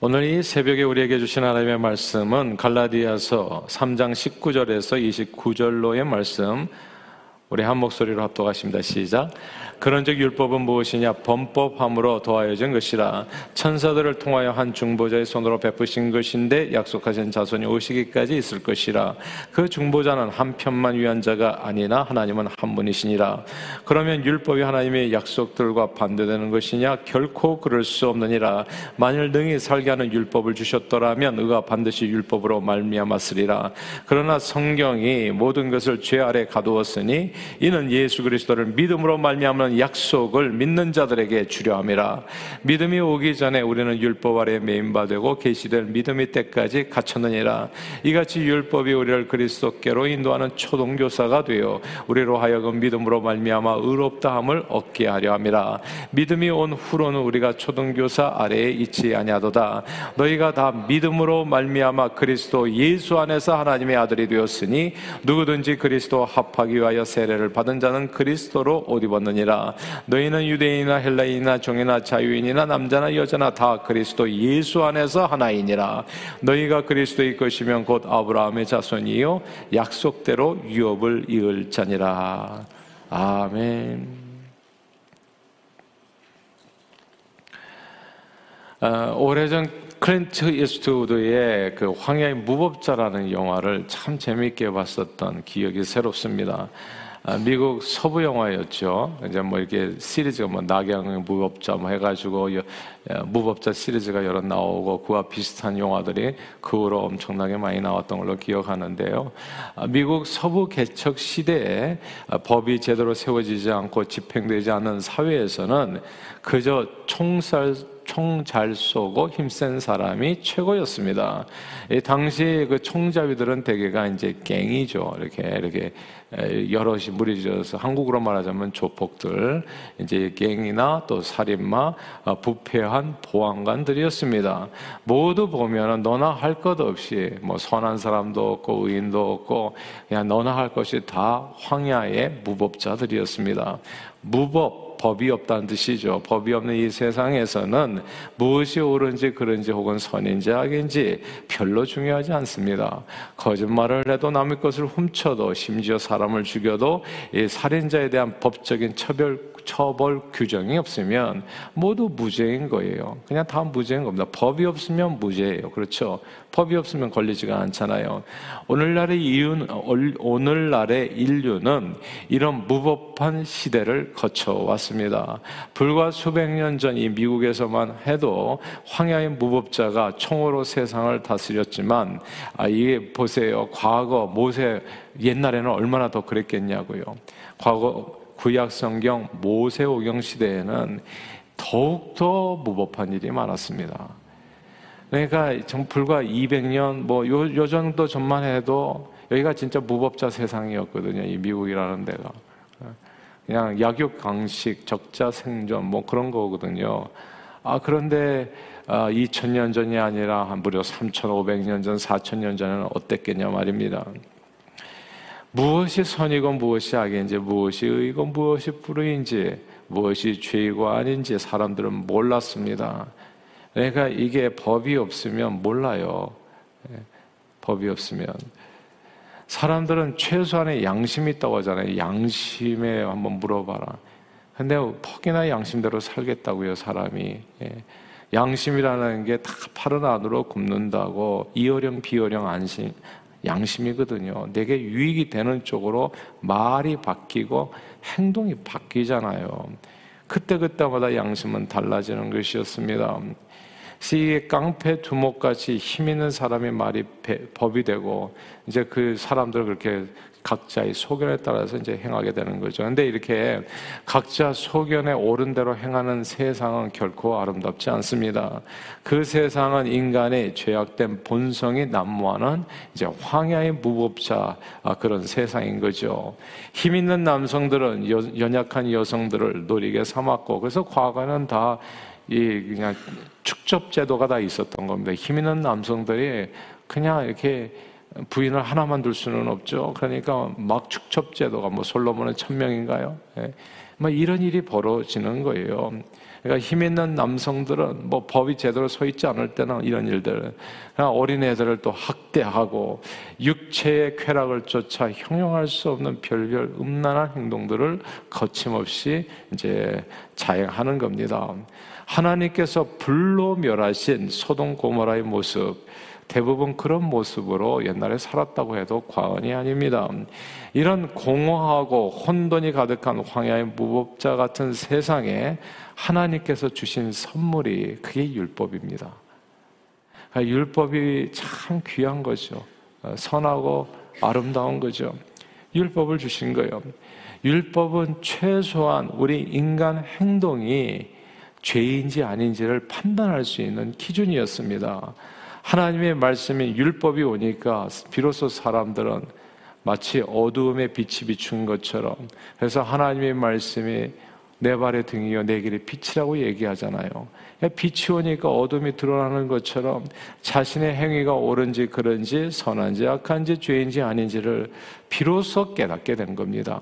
오늘 이 새벽에 우리에게 주신 하나님의 말씀은 갈라디아서 3장 19절에서 29절로의 말씀 우리 한 목소리로 합독하십니다. 시작. 그런즉 율법은 무엇이냐? 범법함으로 더하여진 것이라. 천사들을 통하여 한 중보자의 손으로 베푸신 것인데 약속하신 자손이 오시기까지 있을 것이라. 그 중보자는 한 편만 위한 자가 아니나 하나님은 한 분이시니라. 그러면 율법이 하나님의 약속들과 반대되는 것이냐? 결코 그럴 수 없느니라. 만일 능히 살게 하는 율법을 주셨더라면 의가 반드시 율법으로 말미암았으리라. 그러나 성경이 모든 것을 죄 아래 가두었으니 이는 예수 그리스도를 믿음으로 말미암은 하는 약속을 믿는 자들에게 주려 함이라. 믿음이 오기 전에 우리는 율법 아래 메인바 되고 계시될 믿음의 때까지 갇혔느니라. 이같이 율법이 우리를 그리스도께로 인도하는 초동교사가 되어 우리로 하여금 믿음으로 말미암아 의롭다함을 얻게 하려 함이라. 믿음이 온 후로는 우리가 초동교사 아래에 있지 아니하도다. 너희가 다 믿음으로 말미암아 그리스도 예수 안에서 하나님의 아들이 되었으니 누구든지 그리스도 합하기 위하여 세 례를 받은 자는 그리스도로 옷 입었느니라. 너희는 유대인이나 헬라인이나 종이나 자유인이나 남자나 여자나 다 그리스도 예수 안에서 하나이니라. 너희가 그리스도의 것이면 곧 아브라함의 자손이요 약속대로 유업을 이을 자니라. 아멘. 어, 오래전 클린트 이스트우드의 그 황야의 무법자라는 영화를 참 재미있게 봤었던 기억이 새롭습니다. 아, 미국 서부 영화였죠. 이제 뭐 이렇게 시리즈가 뭐 석양 무법자 뭐 해가지고 무법자 시리즈가 여러 나오고 그와 비슷한 영화들이 그 후로 엄청나게 많이 나왔던 걸로 기억하는데요. 아, 미국 서부 개척 시대에 아, 법이 제대로 세워지지 않고 집행되지 않는 사회에서는 그저 총살 총 잘 쏘고 힘센 사람이 최고였습니다. 당시 그 총잡이들은 대개가 이제 갱이죠. 이렇게 이렇게 여럿이 무리져서 한국으로 말하자면 조폭들, 이제 갱이나 또 살인마, 어, 부패한 보안관들이었습니다. 모두 보면은 너나 할 것 없이 뭐 선한 사람도 없고 의인도 없고 그냥 너나 할 것이 다 황야의 무법자들이었습니다. 무법 법이 없다는 뜻이죠. 법이 없는 이 세상에서는 무엇이 옳은지 그른지 혹은 선인지 악인지 별로 중요하지 않습니다. 거짓말을 해도 남의 것을 훔쳐도 심지어 사람을 죽여도 이 살인자에 대한 법적인 처벌 처벌 규정이 없으면 모두 무죄인 거예요. 그냥 다 무죄인 겁니다. 법이 없으면 무죄예요. 그렇죠? 법이 없으면 걸리지가 않잖아요. 오늘날의 이윤, 오늘날의 인류는 이런 무법한 시대를 거쳐왔습니다. 불과 수백 년 전 이 미국에서만 해도 황야의 무법자가 총으로 세상을 다스렸지만, 아, 이게 보세요. 과거 모세 옛날에는 얼마나 더 그랬겠냐고요. 과거 구약 성경 모세오경 시대에는 더욱더 무법한 일이 많았습니다. 그러니까 불과 200년 뭐요 요 정도 전만 해도 여기가 진짜 무법자 세상이었거든요. 이 미국이라는 데가. 그냥 약육 강식, 적자 생존 뭐 그런 거거든요. 아 그런데 아, 2000년 전이 아니라 한 무려 3500년 전, 4000년 전에는 어땠겠냐 말입니다. 무엇이 선이고 무엇이 악인지, 무엇이 의고 무엇이 불의인지, 무엇이 죄이고 아닌지 사람들은 몰랐습니다. 그러니까 이게 법이 없으면 몰라요. 예, 법이 없으면. 사람들은 최소한의 양심이 있다고 하잖아요. 양심에 한번 물어봐라. 근데 퍽이나 양심대로 살겠다고요, 사람이. 예. 양심이라는 게다 파른 안으로 굽는다고 이어령 비어령 안심 양심이거든요. 내게 유익이 되는 쪽으로 말이 바뀌고 행동이 바뀌잖아요. 그때그때마다 양심은 달라지는 것이었습니다. 이 깡패 두목같이 힘 있는 사람의 말이 법이 되고 이제 그 사람들 그렇게 각자의 소견에 따라서 이제 행하게 되는 거죠. 근데 이렇게 각자 소견에 옳은 대로 행하는 세상은 결코 아름답지 않습니다. 그 세상은 인간의 죄악된 본성이 난무하는 이제 황야의 무법자 아, 그런 세상인 거죠. 힘 있는 남성들은 연약한 여성들을 노리게 삼았고 그래서 과거는 다 이 그냥 축적 제도가 다 있었던 겁니다. 힘 있는 남성들이 그냥 이렇게 부인을 하나만 둘 수는 없죠. 그러니까 막 축첩 제도가 뭐 솔로몬은 천 명인가요? 예. 뭐 이런 일이 벌어지는 거예요. 그러니까 힘 있는 남성들은 뭐 법이 제대로 서 있지 않을 때는 이런 일들, 어린애들을 또 학대하고 육체의 쾌락을 쫓아 형용할 수 없는 별별 음란한 행동들을 거침없이 이제 자행하는 겁니다. 하나님께서 불로 멸하신 소동 고모라의 모습, 대부분 그런 모습으로 옛날에 살았다고 해도 과언이 아닙니다. 이런 공허하고 혼돈이 가득한 황야의 무법자 같은 세상에 하나님께서 주신 선물이 그게 율법입니다. 그러니까 율법이 참 귀한 거죠. 선하고 아름다운 거죠. 율법을 주신 거예요. 율법은 최소한 우리 인간 행동이 죄인지 아닌지를 판단할 수 있는 기준이었습니다. 하나님의 말씀이 율법이 오니까 비로소 사람들은 마치 어두움에 빛이 비춘 것처럼 그래서 하나님의 말씀이 내 발의 등이요 내 길의 빛이라고 얘기하잖아요. 빛이 오니까 어둠이 드러나는 것처럼 자신의 행위가 옳은지 그런지 선한지 악한지 죄인지 아닌지를 비로소 깨닫게 된 겁니다.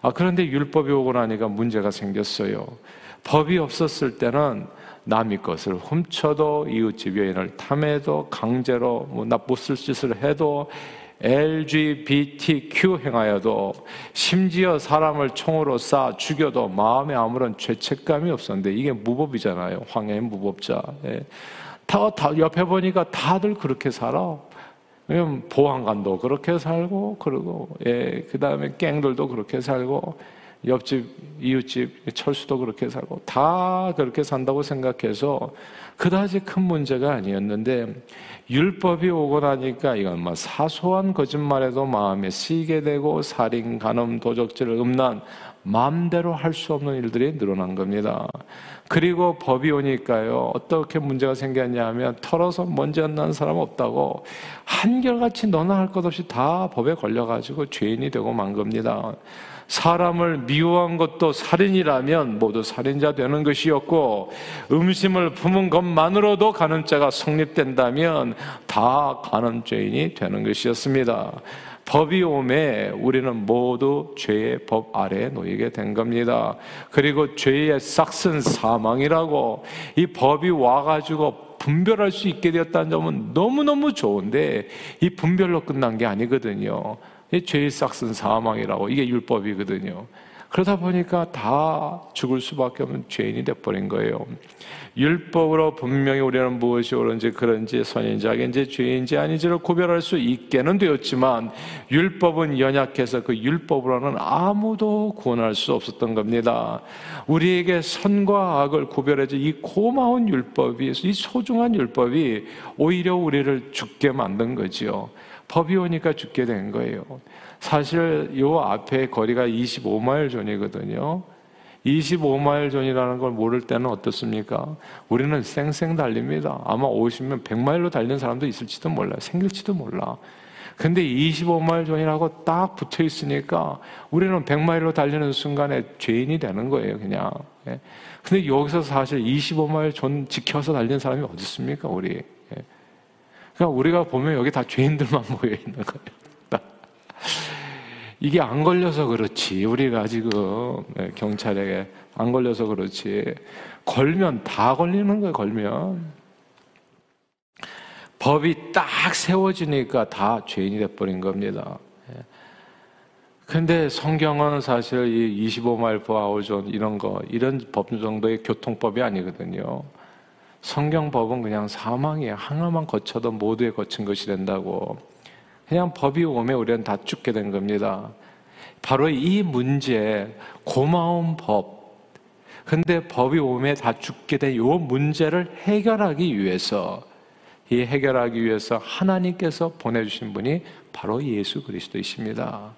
아 그런데 율법이 오고 나니까 문제가 생겼어요. 법이 없었을 때는 남의 것을 훔쳐도 이웃집 여인을 탐해도 강제로 뭐 나쁘을 짓을 해도 LGBTQ 행하여도 심지어 사람을 총으로 쏴 죽여도 마음에 아무런 죄책감이 없었는데 이게 무법이잖아요. 황해의 무법자. 예. 다, 다 옆에 보니까 다들 그렇게 살아. 보안관도 그렇게 살고 그러고 예, 그 다음에 갱들도 그렇게 살고 옆집, 이웃집, 철수도 그렇게 살고 다 그렇게 산다고 생각해서 그다지 큰 문제가 아니었는데 율법이 오고 나니까 이건 뭐 사소한 거짓말에도 마음에 쓰이게 되고 살인, 간음, 도적질, 음란 마음대로 할 수 없는 일들이 늘어난 겁니다. 그리고 법이 오니까요, 어떻게 문제가 생겼냐 하면 털어서 안 나는 사람 없다고 한결같이 너나 할 것 없이 다 법에 걸려가지고 죄인이 되고 만 겁니다. 사람을 미워한 것도 살인이라면 모두 살인자 되는 것이었고 음심을 품은 것만으로도 간음죄가 성립된다면 다 간음죄인이 되는 것이었습니다. 법이 오매 우리는 모두 죄의 법 아래에 놓이게 된 겁니다. 그리고 죄의 싹슨 사망이라고 이 법이 와가지고 분별할 수 있게 되었다는 점은 너무너무 좋은데 이 분별로 끝난 게 아니거든요. 죄의 싹슨 사망이라고 이게 율법이거든요. 그러다 보니까 다 죽을 수밖에 없는 죄인이 돼버린 거예요. 율법으로 분명히 우리는 무엇이 옳은지 그런지 선인지 악인지 죄인지 아닌지를 구별할 수 있게는 되었지만 율법은 연약해서 그 율법으로는 아무도 구원할 수 없었던 겁니다. 우리에게 선과 악을 구별해줘 이 고마운 율법이 이 소중한 율법이 오히려 우리를 죽게 만든 거지요. 법이 오니까 죽게 된 거예요. 사실 요 앞에 거리가 25마일 전이거든요. 25마일 전이라는 걸 모를 때는 어떻습니까? 우리는 쌩쌩 달립니다. 아마 오시면 100마일로 달리는 사람도 있을지도 몰라요. 생길지도 몰라. 근데 25마일 전이라고 딱 붙어 있으니까 우리는 100마일로 달리는 순간에 죄인이 되는 거예요, 그냥. 예. 근데 여기서 사실 25마일 전 지켜서 달리는 사람이 어디 있습니까, 우리? 그러니까 우리가 보면 여기 다 죄인들만 모여 있는 거예요. 이게 안 걸려서 그렇지. 우리가 지금 네, 경찰에게 안 걸려서 그렇지. 걸면 다 걸리는 거예요, 걸면. 법이 딱 세워지니까 다 죄인이 돼버린 겁니다. 예. 근데 성경은 사실 이 25마일 보아오존 이런 거, 이런 법 정도의 교통법이 아니거든요. 성경법은 그냥 사망이에요. 하나만 거쳐도 모두에 거친 것이 된다고. 그냥 법이 오면 우리는 다 죽게 된 겁니다. 바로 이 문제, 고마운 법. 근데 법이 오면 다 죽게 된 이 문제를 해결하기 위해서, 이 해결하기 위해서 하나님께서 보내주신 분이 바로 예수 그리스도이십니다.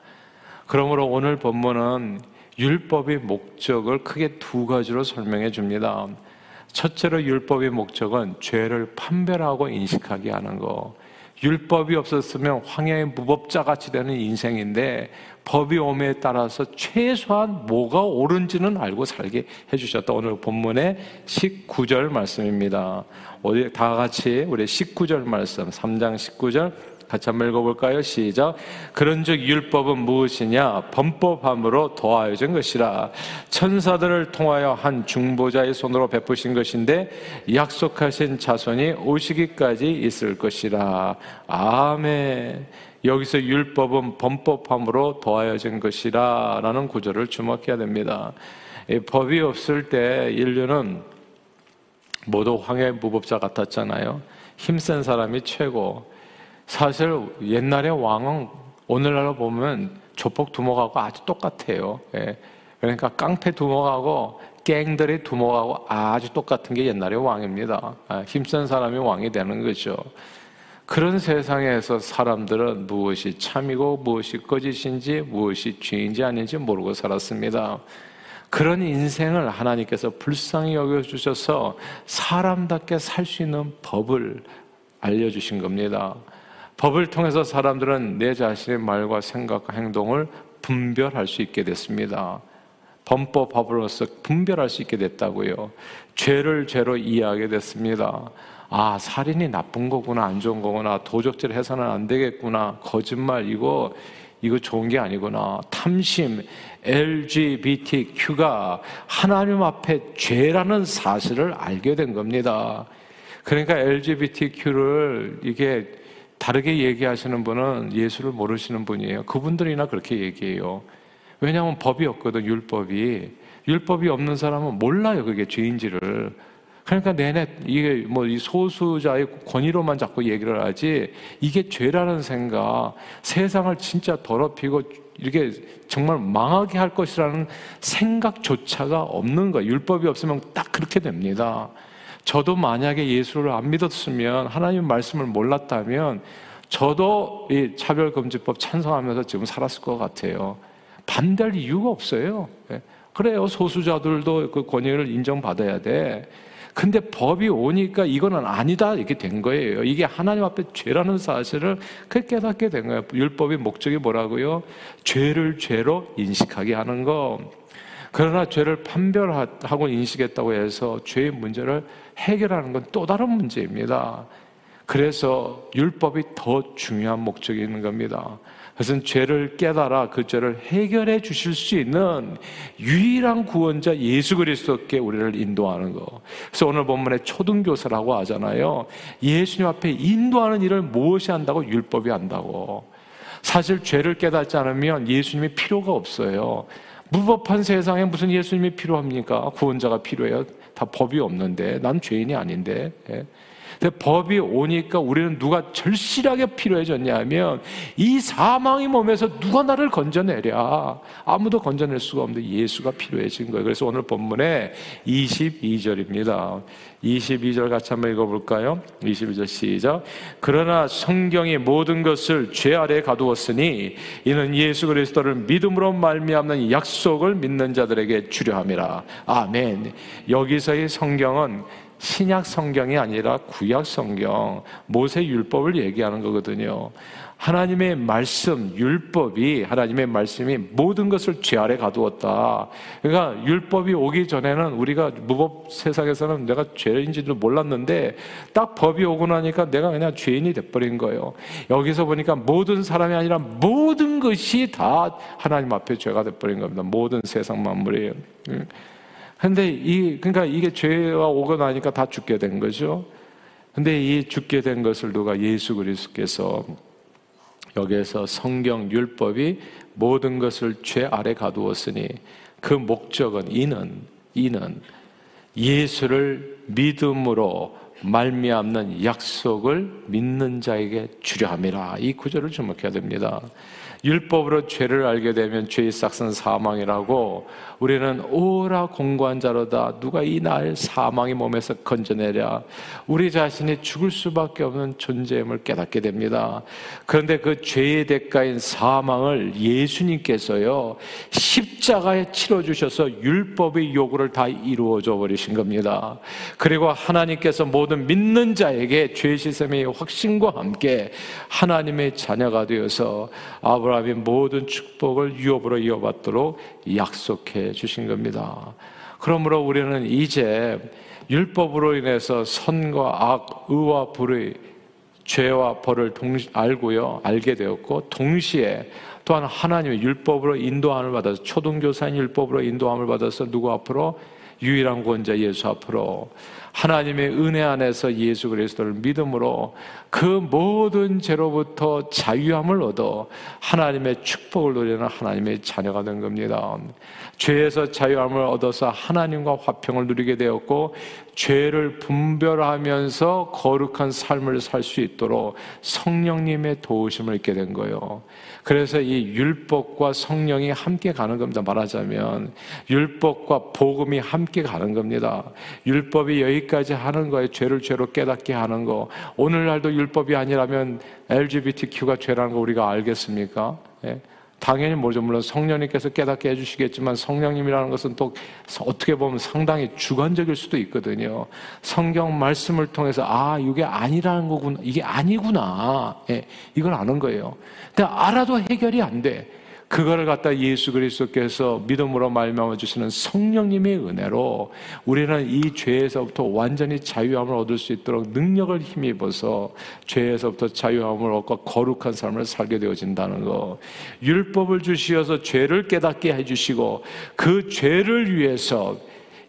그러므로 오늘 본문은 율법의 목적을 크게 두 가지로 설명해 줍니다. 첫째로 율법의 목적은 죄를 판별하고 인식하게 하는 거. 율법이 없었으면 황야의 무법자 같이 되는 인생인데 법이 오에 따라서 최소한 뭐가 옳은지는 알고 살게 해주셨다. 오늘 본문의 19절 말씀입니다. 우리 다 같이 우리 19절 말씀, 3장 19절 같이 한번 읽어볼까요? 시작. 그런즉 율법은 무엇이냐? 범법함으로 도하여진 것이라. 천사들을 통하여 한 중보자의 손으로 베푸신 것인데 약속하신 자손이 오시기까지 있을 것이라. 아멘. 여기서 율법은 범법함으로 도하여진 것이라 라는 구절을 주목해야 됩니다. 법이 없을 때 인류는 모두 황해 무법자 같았잖아요. 힘센 사람이 최고. 사실 옛날의 왕은 오늘날로 보면 조폭 두목하고 아주 똑같아요. 예. 그러니까 깡패 두목하고 갱들의 두목하고 아주 똑같은 게 옛날의 왕입니다. 아, 힘센 사람이 왕이 되는 거죠. 그런 세상에서 사람들은 무엇이 참이고 무엇이 거짓인지 무엇이 죄인지 아닌지 모르고 살았습니다. 그런 인생을 하나님께서 불쌍히 여겨주셔서 사람답게 살 수 있는 법을 알려주신 겁니다. 법을 통해서 사람들은 내 자신의 말과 생각과 행동을 분별할 수 있게 됐습니다. 범법법으로서 분별할 수 있게 됐다고요. 죄를 죄로 이해하게 됐습니다. 아, 살인이 나쁜 거구나, 안 좋은 거구나, 도적질 해서는 안 되겠구나, 거짓말, 이거, 이거 좋은 게 아니구나, 탐심, LGBTQ가 하나님 앞에 죄라는 사실을 알게 된 겁니다. 그러니까 LGBTQ를 이게 다르게 얘기하시는 분은 예수를 모르시는 분이에요. 그분들이나 그렇게 얘기해요. 왜냐하면 법이 없거든, 율법이. 율법이 없는 사람은 몰라요, 그게 죄인지를. 그러니까 내내 이게 뭐 이 소수자의 권위로만 자꾸 얘기를 하지 이게 죄라는 생각, 세상을 진짜 더럽히고 이렇게 정말 망하게 할 것이라는 생각조차가 없는 거예요. 율법이 없으면 딱 그렇게 됩니다. 저도 만약에 예수를 안 믿었으면 하나님 말씀을 몰랐다면 저도 이 차별금지법 찬성하면서 지금 살았을 것 같아요. 반대할 이유가 없어요. 예. 그래요. 소수자들도 그 권위를 인정받아야 돼. 근데 법이 오니까 이거는 아니다 이렇게 된 거예요. 이게 하나님 앞에 죄라는 사실을 그 깨닫게 된 거예요. 율법의 목적이 뭐라고요? 죄를 죄로 인식하게 하는 거. 그러나 죄를 판별하고 인식했다고 해서 죄의 문제를 해결하는 건 또 다른 문제입니다. 그래서 율법이 더 중요한 목적이 있는 겁니다. 그것은 죄를 깨달아 그 죄를 해결해 주실 수 있는 유일한 구원자 예수 그리스도께 우리를 인도하는 거. 그래서 오늘 본문에 초등교사라고 하잖아요. 예수님 앞에 인도하는 일을 무엇이 한다고 율법이 한다고. 사실 죄를 깨닫지 않으면 예수님이 필요가 없어요. 무법한 세상에 무슨 예수님이 필요합니까? 구원자가 필요해요. 다 법이 없는데 난 죄인이 아닌데. 예. 근데 법이 오니까 우리는 누가 절실하게 필요해졌냐 하면 이 사망의 몸에서 누가 나를 건져내랴. 아무도 건져낼 수가 없는데 예수가 필요해진 거예요. 그래서 오늘 본문에 22절입니다. 22절 같이 한번 읽어볼까요? 22절 시작. 그러나 성경이 모든 것을 죄 아래 가두었으니 이는 예수 그리스도를 믿음으로 말미암는 약속을 믿는 자들에게 주려 함이라. 아멘. 여기서의 성경은 신약 성경이 아니라 구약 성경, 모세 율법을 얘기하는 거거든요. 하나님의 말씀, 율법이, 하나님의 말씀이 모든 것을 죄 아래 가두었다. 그러니까 율법이 오기 전에는 우리가 무법 세상에서는 내가 죄인지도 몰랐는데 딱 법이 오고 나니까 내가 그냥 죄인이 돼버린 거예요. 여기서 보니까 모든 사람이 아니라 모든 것이 다 하나님 앞에 죄가 돼버린 겁니다. 모든 세상 만물이에요. 근데 이, 그러니까 이게 죄가 오고 나니까 다 죽게 된 거죠. 근데 이 죽게 된 것을 누가 예수 그리스도께서 여기에서 성경 율법이 모든 것을 죄 아래 가두었으니 그 목적은 이는 이는 예수를 믿음으로 말미암는 약속을 믿는 자에게 주려 함이라 이 구절을 주목해야 됩니다. 율법으로 죄를 알게 되면 죄의 싹은 사망이라고 우리는 오라 공고한 자로다 누가 이 날 사망의 몸에서 건져내랴 우리 자신이 죽을 수밖에 없는 존재임을 깨닫게 됩니다. 그런데 그 죄의 대가인 사망을 예수님께서요 십자가에 치러 주셔서 율법의 요구를 다 이루어 줘 버리신 겁니다. 그리고 하나님께서 모든 믿는 자에게 죄 씻음의 확신과 함께 하나님의 자녀가 되어서 아브라 함의 모든 축복을 유업으로 이어받도록 약속해 주신 겁니다. 그러므로 우리는 이제 율법으로 인해서 선과 악, 의와 불의 죄와 벌을 동시, 알고요, 알게 되었고, 동시에 또한 하나님의 율법으로 인도함을 받아서, 초등교사인 율법으로 인도함을 받아서 누구 앞으로? 유일한 권자 예수 앞으로 하나님의 은혜 안에서 예수 그리스도를 믿음으로 그 모든 죄로부터 자유함을 얻어 하나님의 축복을 누리는 하나님의 자녀가 된 겁니다. 죄에서 자유함을 얻어서 하나님과 화평을 누리게 되었고 죄를 분별하면서 거룩한 삶을 살 수 있도록 성령님의 도우심을 입게 된 거예요. 그래서 이 율법과 성령이 함께 가는 겁니다. 말하자면 율법과 복음이 함께 가는 겁니다. 율법이 여기 까지 하는 거에 죄를 죄로 깨닫게 하는 거. 오늘날도 율법이 아니라면 LGBTQ가 죄라는 거 우리가 알겠습니까? 예? 당연히 모르죠. 물론 성령님께서 깨닫게 해주시겠지만 성령님이라는 것은 또 어떻게 보면 상당히 주관적일 수도 있거든요. 성경 말씀을 통해서 아 이게 아니라는 거구나, 이게 아니구나, 예, 이걸 아는 거예요. 근데 알아도 해결이 안 돼. 그거를 갖다 예수 그리스도께서 믿음으로 말미암아 주시는 성령님의 은혜로 우리는 이 죄에서부터 완전히 자유함을 얻을 수 있도록 능력을 힘입어서 죄에서부터 자유함을 얻고 거룩한 삶을 살게 되어진다는 거. 율법을 주시어서 죄를 깨닫게 해 주시고 그 죄를 위해서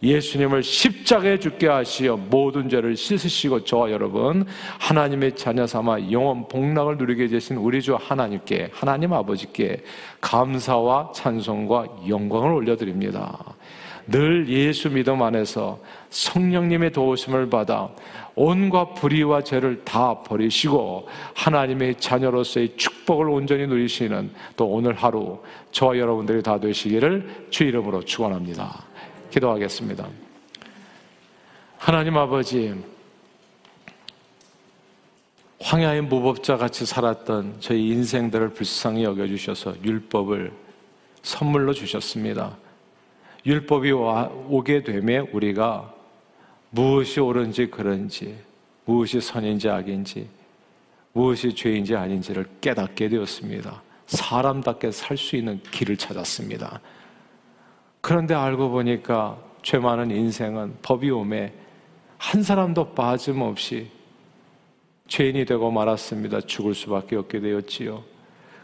예수님을 십자가에 죽게 하시어 모든 죄를 씻으시고 저와 여러분 하나님의 자녀 삼아 영원 복락을 누리게 되신 우리 주 하나님께 하나님 아버지께 감사와 찬송과 영광을 올려드립니다. 늘 예수 믿음 안에서 성령님의 도우심을 받아 온갖 불의와 죄를 다 버리시고 하나님의 자녀로서의 축복을 온전히 누리시는 또 오늘 하루 저와 여러분들이 다 되시기를 주 이름으로 축원합니다. 기도하겠습니다. 하나님 아버지, 황야의 무법자 같이 살았던 저희 인생들을 불쌍히 여겨주셔서 율법을 선물로 주셨습니다. 율법이 와, 오게 되면 우리가 무엇이 옳은지 그런지, 무엇이 선인지 악인지, 무엇이 죄인지 아닌지를 깨닫게 되었습니다. 사람답게 살 수 있는 길을 찾았습니다. 그런데 알고 보니까 죄 많은 인생은 법이 오매 한 사람도 빠짐없이 죄인이 되고 말았습니다. 죽을 수밖에 없게 되었지요.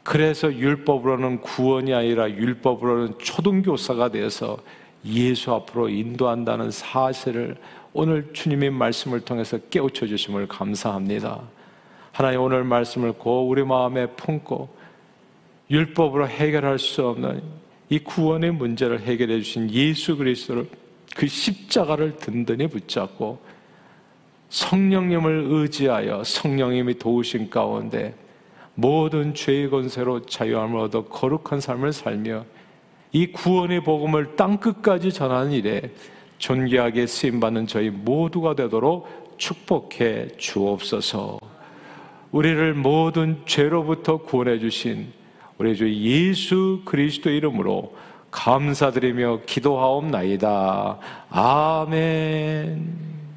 그래서 율법으로는 구원이 아니라 율법으로는 초등교사가 되어서 예수 앞으로 인도한다는 사실을 오늘 주님의 말씀을 통해서 깨우쳐 주심을 감사합니다. 하나님 오늘 말씀을 고 우리 마음에 품고 율법으로 해결할 수 없는 이 구원의 문제를 해결해 주신 예수 그리스도를 그 십자가를 든든히 붙잡고 성령님을 의지하여 성령님이 도우신 가운데 모든 죄의 권세로 자유함을 얻어 거룩한 삶을 살며 이 구원의 복음을 땅 끝까지 전하는 일에 존귀하게 쓰임 받는 저희 모두가 되도록 축복해 주옵소서. 우리를 모든 죄로부터 구원해 주신 우리 주 예수 그리스도 이름으로 감사드리며 기도하옵나이다. 아멘.